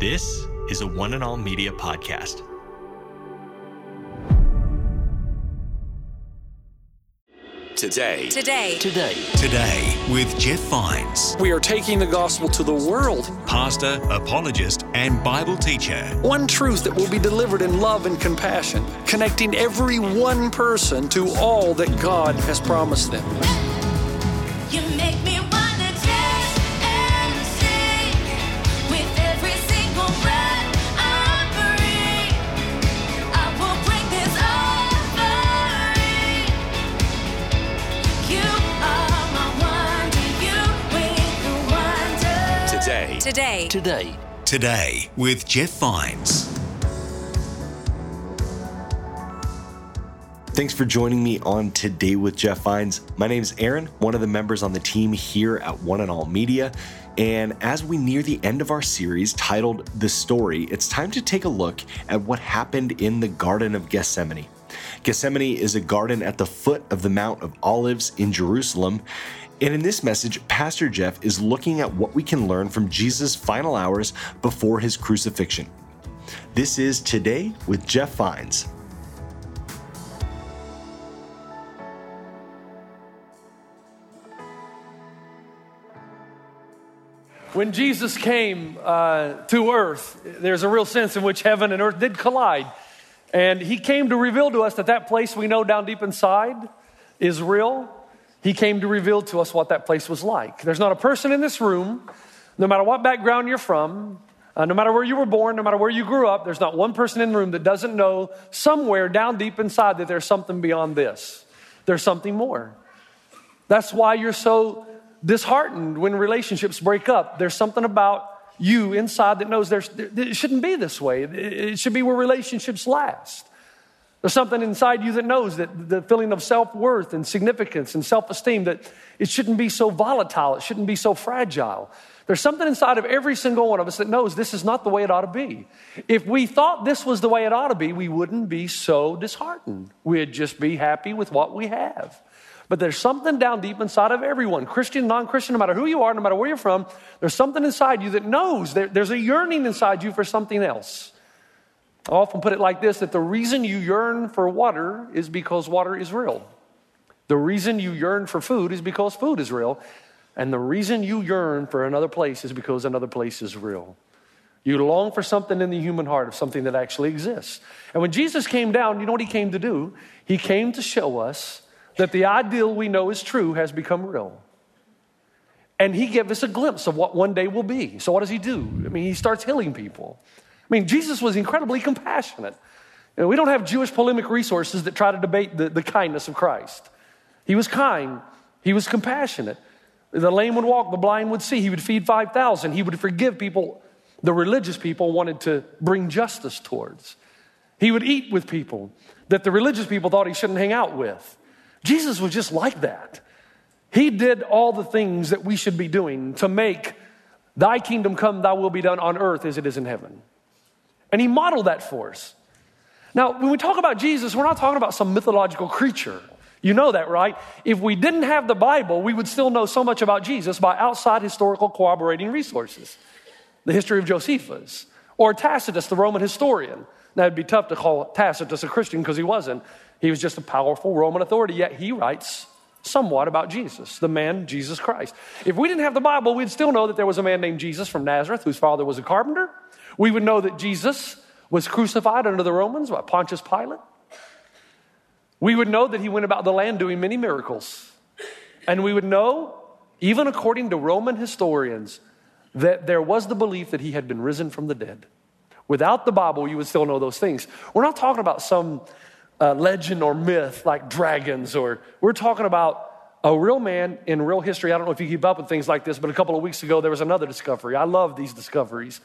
This is a One and All Media podcast. Today, Today, Today, Today with Jeff Vines, We are taking the gospel to the world. pastor, apologist, and Bible teacher. One truth that will be delivered in love and compassion, connecting every one person to all that God has promised them. Today, today, today, Today with Jeff Vines. Thanks for joining me on Today with Jeff Vines. My name is Aaron, one of the members on the team here at One and All Media. And as we near the end of our series titled The Story, it's time to take a look at what happened in the Garden of Gethsemane. Gethsemane is a garden at the foot of the Mount of Olives in Jerusalem. And in this message, Pastor Jeff is looking at what we can learn from Jesus' final hours before his crucifixion. This is Today with Jeff Vines. When Jesus came uh, to earth, there's a real sense in which heaven and earth did collide. And he came to reveal to us that that place we know down deep inside is real. He came to reveal to us what that place was like. There's not a person in this room, no matter what background you're from, uh, no matter where you were born, no matter where you grew up, there's not one person in the room that doesn't know somewhere down deep inside that there's something beyond this. There's something more. That's why you're so disheartened when relationships break up. There's something about you inside that knows there's, it shouldn't be this way. It should be where relationships last. There's something inside you that knows that the feeling of self worth and significance and self esteem that it shouldn't be so volatile, it shouldn't be so fragile. There's something inside of every single one of us that knows this is not the way it ought to be. If we thought this was the way it ought to be, we wouldn't be so disheartened. We'd just be happy with what we have. But there's something down deep inside of everyone, Christian, non Christian, no matter who you are, no matter where you're from, there's something inside you that knows there, there's a yearning inside you for something else. I often put it like this that the reason you yearn for water is because water is real. The reason you yearn for food is because food is real. And the reason you yearn for another place is because another place is real. You long for something in the human heart of something that actually exists. And when Jesus came down, you know what he came to do? He came to show us that the ideal we know is true has become real. And he gave us a glimpse of what one day will be. So, what does he do? I mean, he starts healing people. I mean, Jesus was incredibly compassionate. You know, we don't have Jewish polemic resources that try to debate the, the kindness of Christ. He was kind, he was compassionate. The lame would walk, the blind would see. He would feed 5,000. He would forgive people the religious people wanted to bring justice towards. He would eat with people that the religious people thought he shouldn't hang out with. Jesus was just like that. He did all the things that we should be doing to make thy kingdom come, thy will be done on earth as it is in heaven. And he modeled that for us. Now, when we talk about Jesus, we're not talking about some mythological creature. You know that, right? If we didn't have the Bible, we would still know so much about Jesus by outside historical corroborating resources. The history of Josephus, or Tacitus, the Roman historian. Now, it'd be tough to call Tacitus a Christian because he wasn't. He was just a powerful Roman authority, yet he writes somewhat about Jesus, the man Jesus Christ. If we didn't have the Bible, we'd still know that there was a man named Jesus from Nazareth whose father was a carpenter. We would know that Jesus was crucified under the Romans by Pontius Pilate. We would know that he went about the land doing many miracles. And we would know, even according to Roman historians, that there was the belief that he had been risen from the dead. Without the Bible, you would still know those things. We're not talking about some uh, legend or myth like dragons, or we're talking about a real man in real history. I don't know if you keep up with things like this, but a couple of weeks ago there was another discovery. I love these discoveries.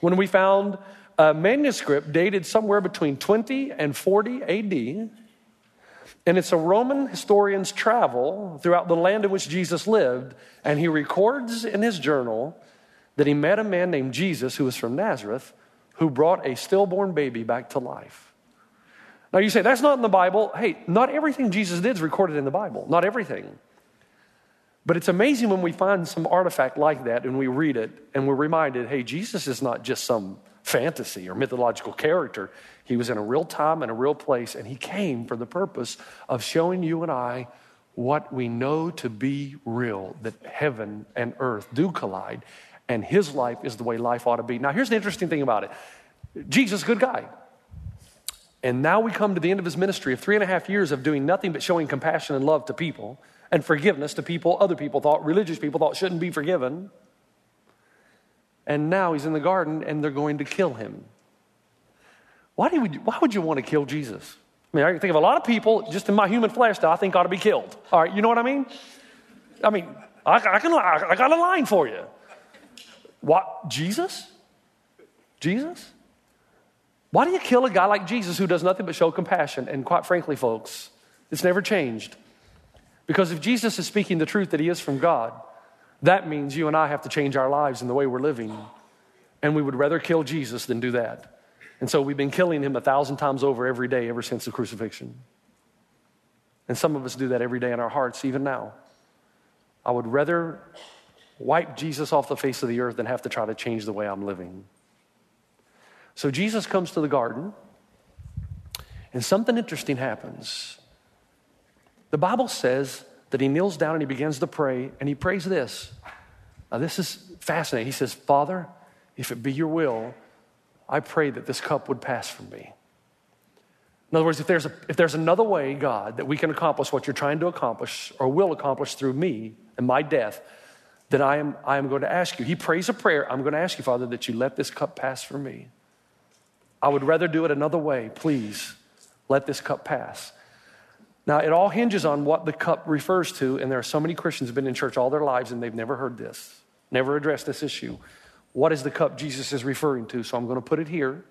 When we found a manuscript dated somewhere between 20 and 40 AD, and it's a Roman historian's travel throughout the land in which Jesus lived, and he records in his journal that he met a man named Jesus who was from Nazareth who brought a stillborn baby back to life. Now you say, that's not in the Bible. Hey, not everything Jesus did is recorded in the Bible. Not everything. But it's amazing when we find some artifact like that and we read it and we're reminded hey, Jesus is not just some fantasy or mythological character. He was in a real time and a real place, and he came for the purpose of showing you and I what we know to be real that heaven and earth do collide, and his life is the way life ought to be. Now, here's the interesting thing about it Jesus, good guy. And now we come to the end of his ministry of three and a half years of doing nothing but showing compassion and love to people and forgiveness to people other people thought, religious people thought shouldn't be forgiven. And now he's in the garden and they're going to kill him. Why, do we, why would you want to kill Jesus? I mean, I can think of a lot of people just in my human flesh that I think ought to be killed. All right, you know what I mean? I mean, I, I can, I, I got a line for you. What? Jesus? Jesus? Why do you kill a guy like Jesus who does nothing but show compassion? And quite frankly, folks, it's never changed. Because if Jesus is speaking the truth that he is from God, that means you and I have to change our lives and the way we're living. And we would rather kill Jesus than do that. And so we've been killing him a thousand times over every day ever since the crucifixion. And some of us do that every day in our hearts, even now. I would rather wipe Jesus off the face of the earth than have to try to change the way I'm living. So Jesus comes to the garden, and something interesting happens. The Bible says that he kneels down and he begins to pray, and he prays this. Now, this is fascinating. He says, Father, if it be your will, I pray that this cup would pass from me. In other words, if there's, a, if there's another way, God, that we can accomplish what you're trying to accomplish or will accomplish through me and my death, then I am, I am going to ask you. He prays a prayer. I'm going to ask you, Father, that you let this cup pass from me. I would rather do it another way. Please let this cup pass. Now, it all hinges on what the cup refers to, and there are so many Christians who have been in church all their lives and they've never heard this, never addressed this issue. What is the cup Jesus is referring to? So I'm going to put it here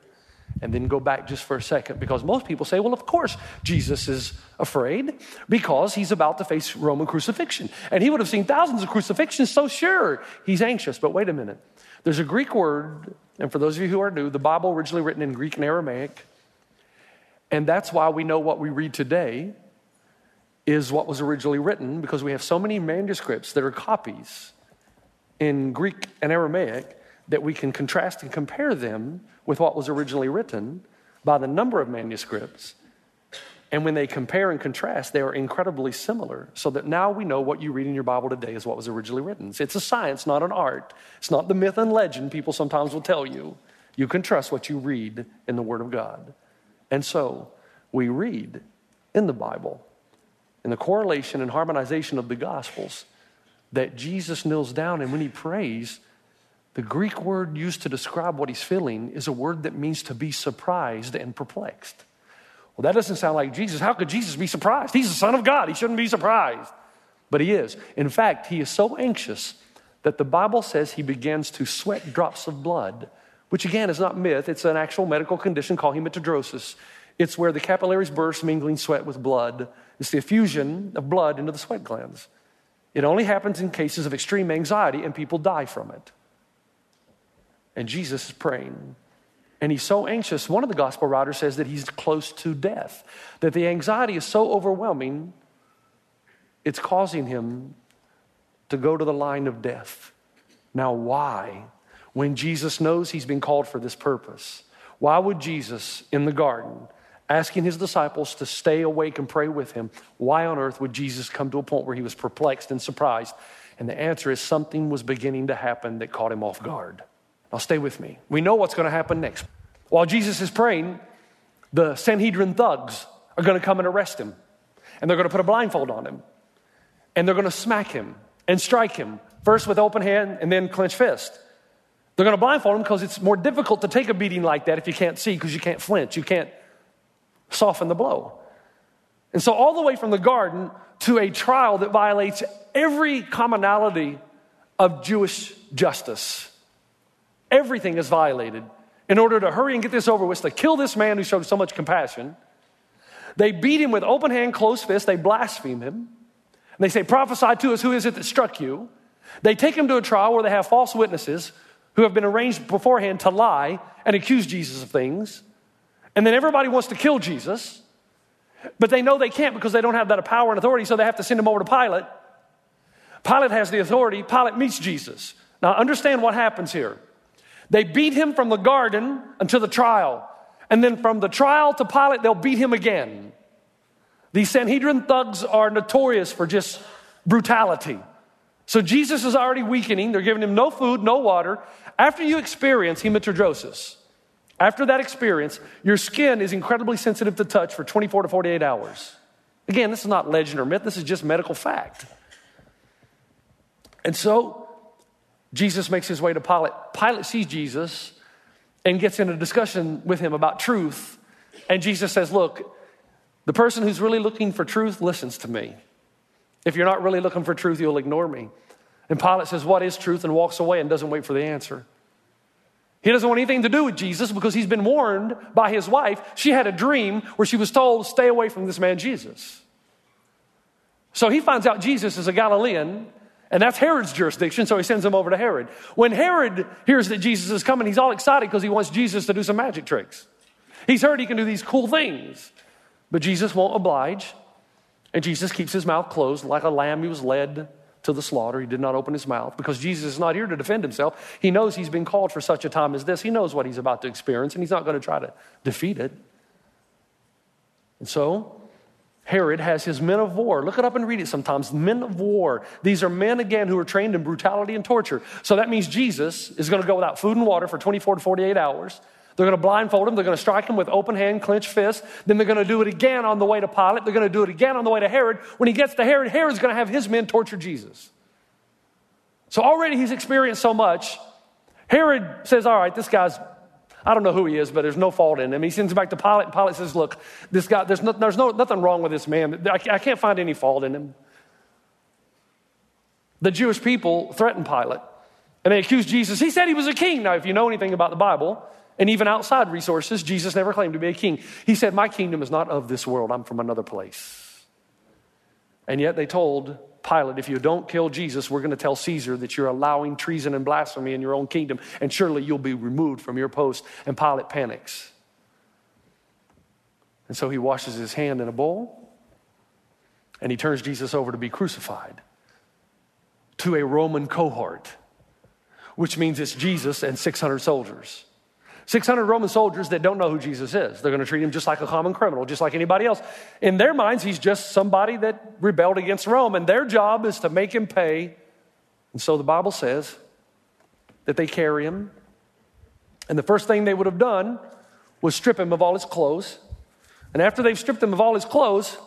and then go back just for a second because most people say, well, of course, Jesus is afraid because he's about to face Roman crucifixion. And he would have seen thousands of crucifixions, so sure, he's anxious. But wait a minute. There's a Greek word, and for those of you who are new, the Bible originally written in Greek and Aramaic. And that's why we know what we read today is what was originally written because we have so many manuscripts that are copies in Greek and Aramaic that we can contrast and compare them with what was originally written by the number of manuscripts. And when they compare and contrast, they are incredibly similar. So that now we know what you read in your Bible today is what was originally written. It's a science, not an art. It's not the myth and legend people sometimes will tell you. You can trust what you read in the Word of God. And so we read in the Bible, in the correlation and harmonization of the Gospels, that Jesus kneels down and when he prays, the Greek word used to describe what he's feeling is a word that means to be surprised and perplexed. Well, that doesn't sound like Jesus. How could Jesus be surprised? He's the Son of God. He shouldn't be surprised. But he is. In fact, he is so anxious that the Bible says he begins to sweat drops of blood, which again is not myth, it's an actual medical condition called hematidrosis. It's where the capillaries burst, mingling sweat with blood. It's the effusion of blood into the sweat glands. It only happens in cases of extreme anxiety, and people die from it. And Jesus is praying. And he's so anxious. One of the gospel writers says that he's close to death, that the anxiety is so overwhelming, it's causing him to go to the line of death. Now, why? When Jesus knows he's been called for this purpose, why would Jesus in the garden, asking his disciples to stay awake and pray with him, why on earth would Jesus come to a point where he was perplexed and surprised? And the answer is something was beginning to happen that caught him off guard. Now, stay with me. We know what's going to happen next. While Jesus is praying, the Sanhedrin thugs are going to come and arrest him. And they're going to put a blindfold on him. And they're going to smack him and strike him, first with open hand and then clenched fist. They're going to blindfold him because it's more difficult to take a beating like that if you can't see, because you can't flinch, you can't soften the blow. And so, all the way from the garden to a trial that violates every commonality of Jewish justice. Everything is violated. In order to hurry and get this over with, to kill this man who showed so much compassion, they beat him with open hand, closed fist. They blaspheme him. And they say, Prophesy to us, who is it that struck you? They take him to a trial where they have false witnesses who have been arranged beforehand to lie and accuse Jesus of things. And then everybody wants to kill Jesus, but they know they can't because they don't have that power and authority, so they have to send him over to Pilate. Pilate has the authority. Pilate meets Jesus. Now, understand what happens here. They beat him from the garden until the trial. And then from the trial to Pilate, they'll beat him again. These Sanhedrin thugs are notorious for just brutality. So Jesus is already weakening. They're giving him no food, no water. After you experience hematidrosis, after that experience, your skin is incredibly sensitive to touch for 24 to 48 hours. Again, this is not legend or myth, this is just medical fact. And so Jesus makes his way to Pilate. Pilate sees Jesus and gets in a discussion with him about truth. And Jesus says, Look, the person who's really looking for truth listens to me. If you're not really looking for truth, you'll ignore me. And Pilate says, What is truth? and walks away and doesn't wait for the answer. He doesn't want anything to do with Jesus because he's been warned by his wife. She had a dream where she was told, Stay away from this man, Jesus. So he finds out Jesus is a Galilean, and that's Herod's jurisdiction, so he sends him over to Herod. When Herod hears that Jesus is coming, he's all excited because he wants Jesus to do some magic tricks. He's heard he can do these cool things, but Jesus won't oblige, and Jesus keeps his mouth closed like a lamb he was led to the slaughter. He did not open his mouth because Jesus is not here to defend himself. He knows he's been called for such a time as this. He knows what he's about to experience, and he's not going to try to defeat it. And so, Herod has his men of war. Look it up and read it sometimes. Men of war. These are men, again, who are trained in brutality and torture. So that means Jesus is going to go without food and water for 24 to 48 hours. They're going to blindfold him. They're going to strike him with open hand, clenched fist. Then they're going to do it again on the way to Pilate. They're going to do it again on the way to Herod. When he gets to Herod, Herod's going to have his men torture Jesus. So already he's experienced so much. Herod says, All right, this guy's, I don't know who he is, but there's no fault in him. He sends him back to Pilate, and Pilate says, Look, this guy, there's, no, there's no, nothing wrong with this man. I, I can't find any fault in him. The Jewish people threatened Pilate, and they accused Jesus. He said he was a king. Now, if you know anything about the Bible, and even outside resources, Jesus never claimed to be a king. He said, My kingdom is not of this world, I'm from another place. And yet they told Pilate, if you don't kill Jesus, we're going to tell Caesar that you're allowing treason and blasphemy in your own kingdom, and surely you'll be removed from your post. And Pilate panics. And so he washes his hand in a bowl, and he turns Jesus over to be crucified to a Roman cohort, which means it's Jesus and 600 soldiers. 600 Roman soldiers that don't know who Jesus is. They're going to treat him just like a common criminal, just like anybody else. In their minds, he's just somebody that rebelled against Rome, and their job is to make him pay. And so the Bible says that they carry him. And the first thing they would have done was strip him of all his clothes. And after they've stripped him of all his clothes,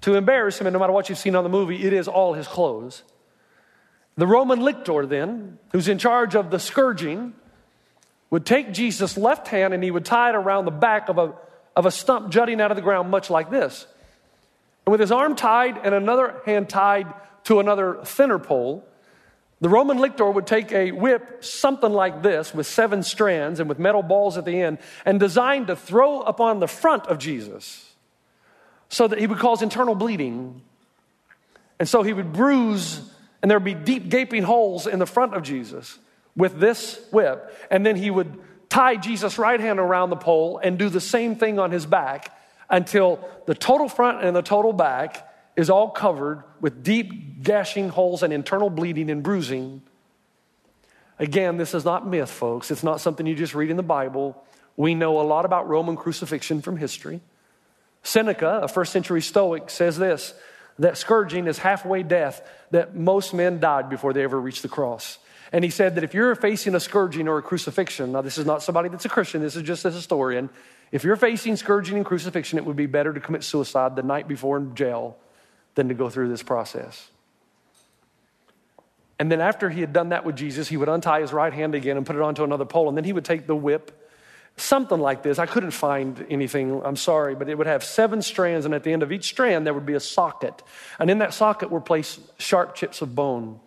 to embarrass him, and no matter what you've seen on the movie, it is all his clothes. The Roman lictor, then, who's in charge of the scourging, would take Jesus' left hand and he would tie it around the back of a, of a stump jutting out of the ground, much like this. And with his arm tied and another hand tied to another thinner pole, the Roman lictor would take a whip, something like this, with seven strands and with metal balls at the end, and designed to throw upon the front of Jesus so that he would cause internal bleeding. And so he would bruise, and there would be deep gaping holes in the front of Jesus with this whip, and then he would tie Jesus' right hand around the pole and do the same thing on his back until the total front and the total back is all covered with deep gashing holes and internal bleeding and bruising. Again, this is not myth, folks. It's not something you just read in the Bible. We know a lot about Roman crucifixion from history. Seneca, a first century Stoic, says this that scourging is halfway death, that most men died before they ever reached the cross. And he said that if you're facing a scourging or a crucifixion, now this is not somebody that's a Christian, this is just a historian. If you're facing scourging and crucifixion, it would be better to commit suicide the night before in jail than to go through this process. And then after he had done that with Jesus, he would untie his right hand again and put it onto another pole. And then he would take the whip, something like this. I couldn't find anything, I'm sorry, but it would have seven strands. And at the end of each strand, there would be a socket. And in that socket were placed sharp chips of bone.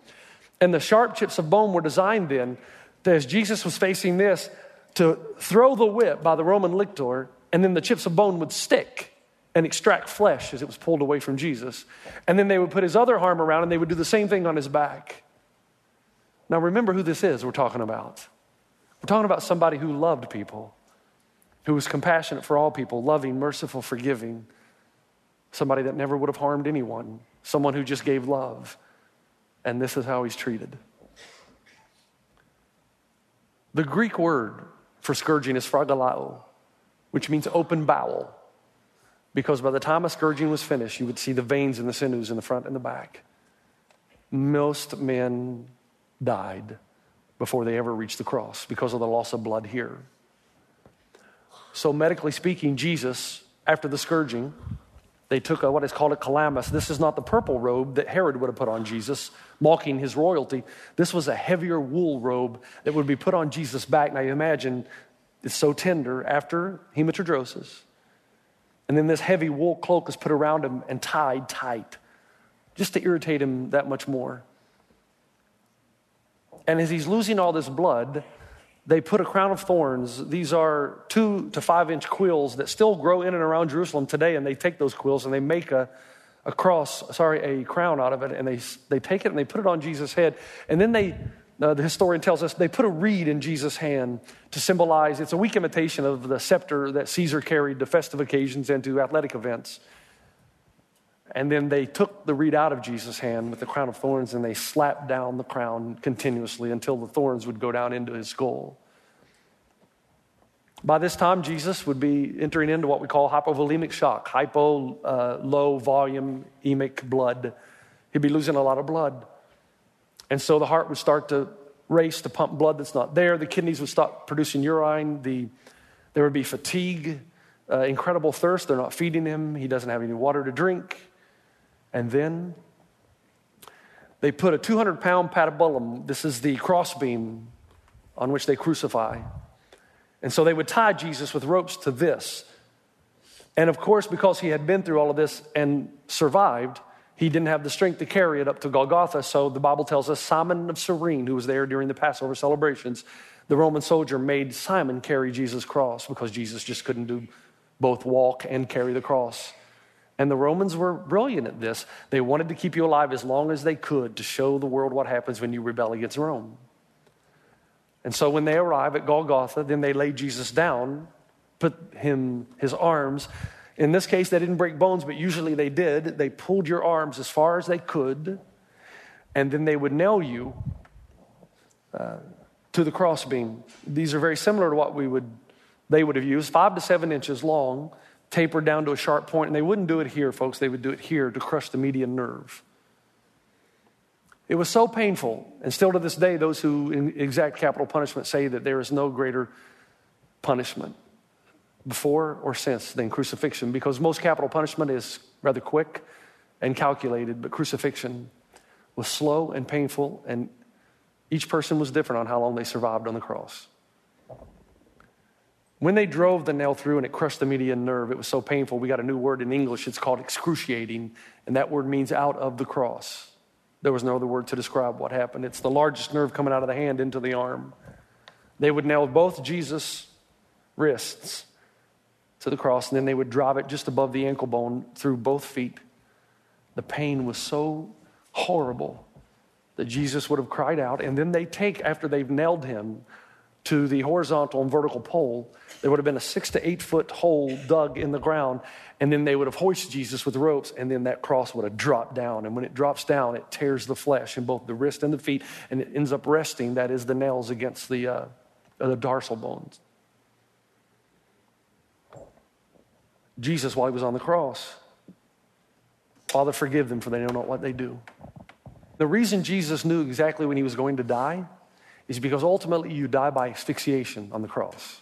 And the sharp chips of bone were designed then, as Jesus was facing this, to throw the whip by the Roman lictor, and then the chips of bone would stick and extract flesh as it was pulled away from Jesus. And then they would put his other arm around and they would do the same thing on his back. Now, remember who this is we're talking about. We're talking about somebody who loved people, who was compassionate for all people, loving, merciful, forgiving, somebody that never would have harmed anyone, someone who just gave love. And this is how he's treated. The Greek word for scourging is phragalao, which means open bowel, because by the time a scourging was finished, you would see the veins and the sinews in the front and the back. Most men died before they ever reached the cross because of the loss of blood here. So, medically speaking, Jesus, after the scourging, they took a, what is called a calamus. This is not the purple robe that Herod would have put on Jesus, mocking his royalty. This was a heavier wool robe that would be put on Jesus' back. Now, you imagine it's so tender after hematidrosis. And then this heavy wool cloak is put around him and tied tight, just to irritate him that much more. And as he's losing all this blood, they put a crown of thorns. These are two to five inch quills that still grow in and around Jerusalem today. And they take those quills and they make a, a cross, sorry, a crown out of it. And they, they take it and they put it on Jesus' head. And then they, uh, the historian tells us, they put a reed in Jesus' hand to symbolize, it's a weak imitation of the scepter that Caesar carried to festive occasions and to athletic events. And then they took the reed out of Jesus' hand with the crown of thorns and they slapped down the crown continuously until the thorns would go down into his skull. By this time, Jesus would be entering into what we call hypovolemic shock, hypo, uh, low volume emic blood. He'd be losing a lot of blood. And so the heart would start to race to pump blood that's not there. The kidneys would stop producing urine. The, there would be fatigue, uh, incredible thirst. They're not feeding him. He doesn't have any water to drink. And then they put a 200 pound patibulum. This is the crossbeam on which they crucify. And so they would tie Jesus with ropes to this. And of course, because he had been through all of this and survived, he didn't have the strength to carry it up to Golgotha. So the Bible tells us Simon of Cyrene, who was there during the Passover celebrations, the Roman soldier made Simon carry Jesus' cross because Jesus just couldn't do both walk and carry the cross. And the Romans were brilliant at this. They wanted to keep you alive as long as they could to show the world what happens when you rebel against Rome. And so when they arrive at Golgotha, then they lay Jesus down, put him his arms. In this case, they didn't break bones, but usually they did. They pulled your arms as far as they could, and then they would nail you uh, to the crossbeam. These are very similar to what we would they would have used, five to seven inches long tapered down to a sharp point, and they wouldn't do it here, folks. They would do it here to crush the median nerve. It was so painful, and still to this day, those who exact capital punishment say that there is no greater punishment before or since than crucifixion, because most capital punishment is rather quick and calculated, but crucifixion was slow and painful, and each person was different on how long they survived on the cross. When they drove the nail through and it crushed the median nerve, it was so painful. We got a new word in English. It's called excruciating, and that word means out of the cross. There was no other word to describe what happened. It's the largest nerve coming out of the hand into the arm. They would nail both Jesus' wrists to the cross, and then they would drive it just above the ankle bone through both feet. The pain was so horrible that Jesus would have cried out, and then they take, after they've nailed him, to the horizontal and vertical pole, there would have been a six to eight foot hole dug in the ground, and then they would have hoisted Jesus with ropes, and then that cross would have dropped down. And when it drops down, it tears the flesh in both the wrist and the feet, and it ends up resting, that is, the nails against the, uh, the dorsal bones. Jesus, while he was on the cross, Father, forgive them, for they know not what they do. The reason Jesus knew exactly when he was going to die is because ultimately you die by asphyxiation on the cross.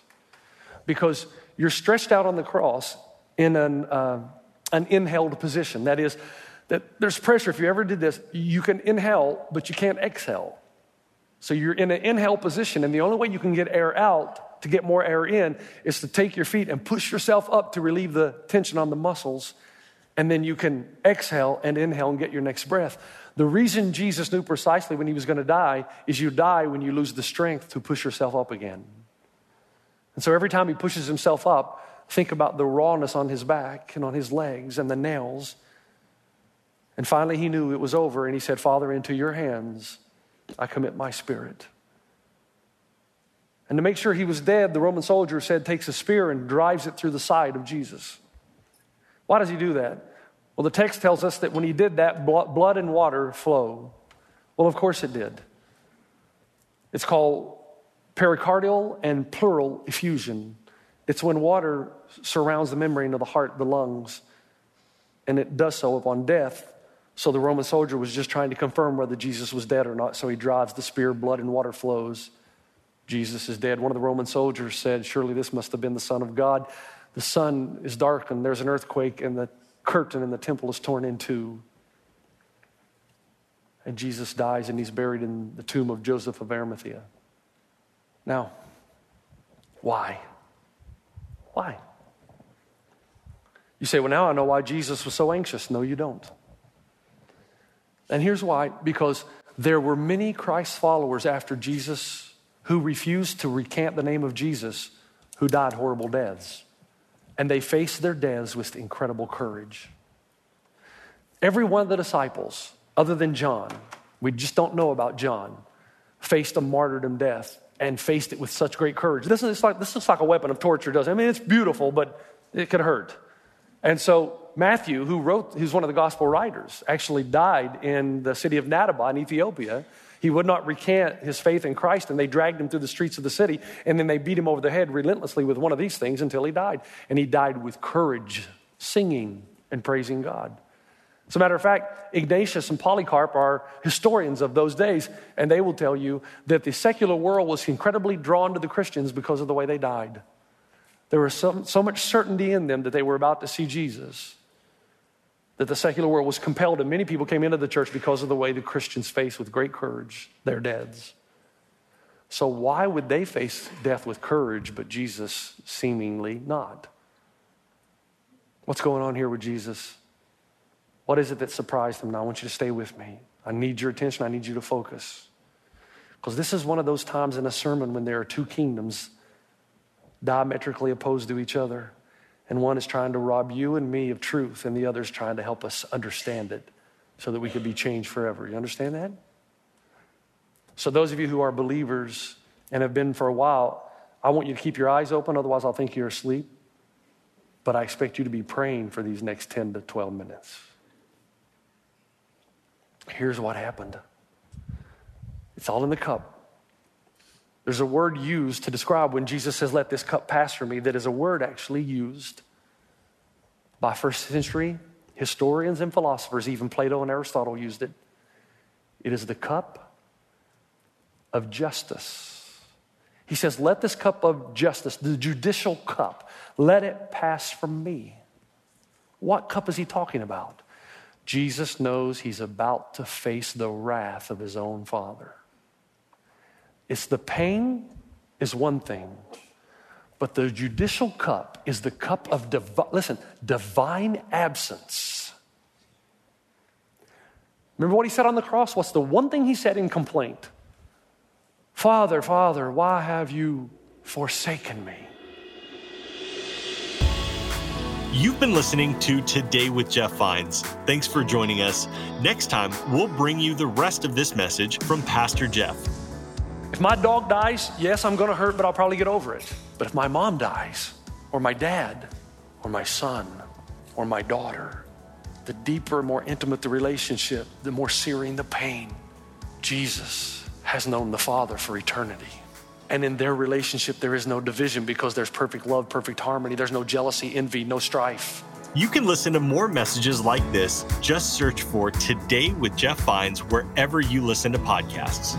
Because you're stretched out on the cross in an, uh, an inhaled position. That is, that there's pressure. If you ever did this, you can inhale, but you can't exhale. So you're in an inhale position, and the only way you can get air out to get more air in is to take your feet and push yourself up to relieve the tension on the muscles, and then you can exhale and inhale and get your next breath. The reason Jesus knew precisely when he was going to die is you die when you lose the strength to push yourself up again. And so every time he pushes himself up, think about the rawness on his back and on his legs and the nails. And finally, he knew it was over, and he said, Father, into your hands I commit my spirit. And to make sure he was dead, the Roman soldier said, takes a spear and drives it through the side of Jesus. Why does he do that? Well, the text tells us that when he did that, blood and water flow. Well, of course it did. It's called pericardial and pleural effusion. It's when water surrounds the membrane of the heart, the lungs, and it does so upon death. So the Roman soldier was just trying to confirm whether Jesus was dead or not. So he drives the spear, blood and water flows. Jesus is dead. One of the Roman soldiers said, Surely this must have been the Son of God. The sun is darkened, there's an earthquake, and the curtain in the temple is torn in two. And Jesus dies, and he's buried in the tomb of Joseph of Arimathea. Now, why? Why? You say, well, now I know why Jesus was so anxious. No, you don't. And here's why because there were many Christ followers after Jesus who refused to recant the name of Jesus who died horrible deaths. And they faced their deaths with incredible courage. Every one of the disciples, other than John, we just don't know about John, faced a martyrdom death and faced it with such great courage. This is like, this is like a weapon of torture, doesn't it? I mean, it's beautiful, but it could hurt. And so Matthew, who wrote, who's one of the gospel writers, actually died in the city of Nadabah in Ethiopia. He would not recant his faith in Christ, and they dragged him through the streets of the city, and then they beat him over the head relentlessly with one of these things until he died. And he died with courage, singing and praising God. As a matter of fact, Ignatius and Polycarp are historians of those days, and they will tell you that the secular world was incredibly drawn to the Christians because of the way they died. There was so, so much certainty in them that they were about to see Jesus that the secular world was compelled, and many people came into the church because of the way the Christians faced with great courage their deaths. So, why would they face death with courage, but Jesus seemingly not? What's going on here with Jesus? What is it that surprised him? Now, I want you to stay with me. I need your attention. I need you to focus. Because this is one of those times in a sermon when there are two kingdoms diametrically opposed to each other. And one is trying to rob you and me of truth, and the other is trying to help us understand it so that we could be changed forever. You understand that? So, those of you who are believers and have been for a while, I want you to keep your eyes open, otherwise, I'll think you're asleep. But I expect you to be praying for these next 10 to 12 minutes. Here's what happened it's all in the cup. There's a word used to describe when Jesus says, Let this cup pass from me, that is a word actually used by first century historians and philosophers. Even Plato and Aristotle used it. It is the cup of justice. He says, Let this cup of justice, the judicial cup, let it pass from me. What cup is he talking about? Jesus knows he's about to face the wrath of his own Father. It's the pain is one thing, but the judicial cup is the cup of listen, divine absence. Remember what he said on the cross? What's the one thing he said in complaint? Father, Father, why have you forsaken me? You've been listening to Today with Jeff Vines. Thanks for joining us. Next time, we'll bring you the rest of this message from Pastor Jeff. If my dog dies, yes, I'm going to hurt, but I'll probably get over it. But if my mom dies, or my dad, or my son, or my daughter, the deeper, more intimate the relationship, the more searing the pain. Jesus has known the Father for eternity. And in their relationship, there is no division because there's perfect love, perfect harmony. There's no jealousy, envy, no strife. You can listen to more messages like this. Just search for Today with Jeff Vines wherever you listen to podcasts.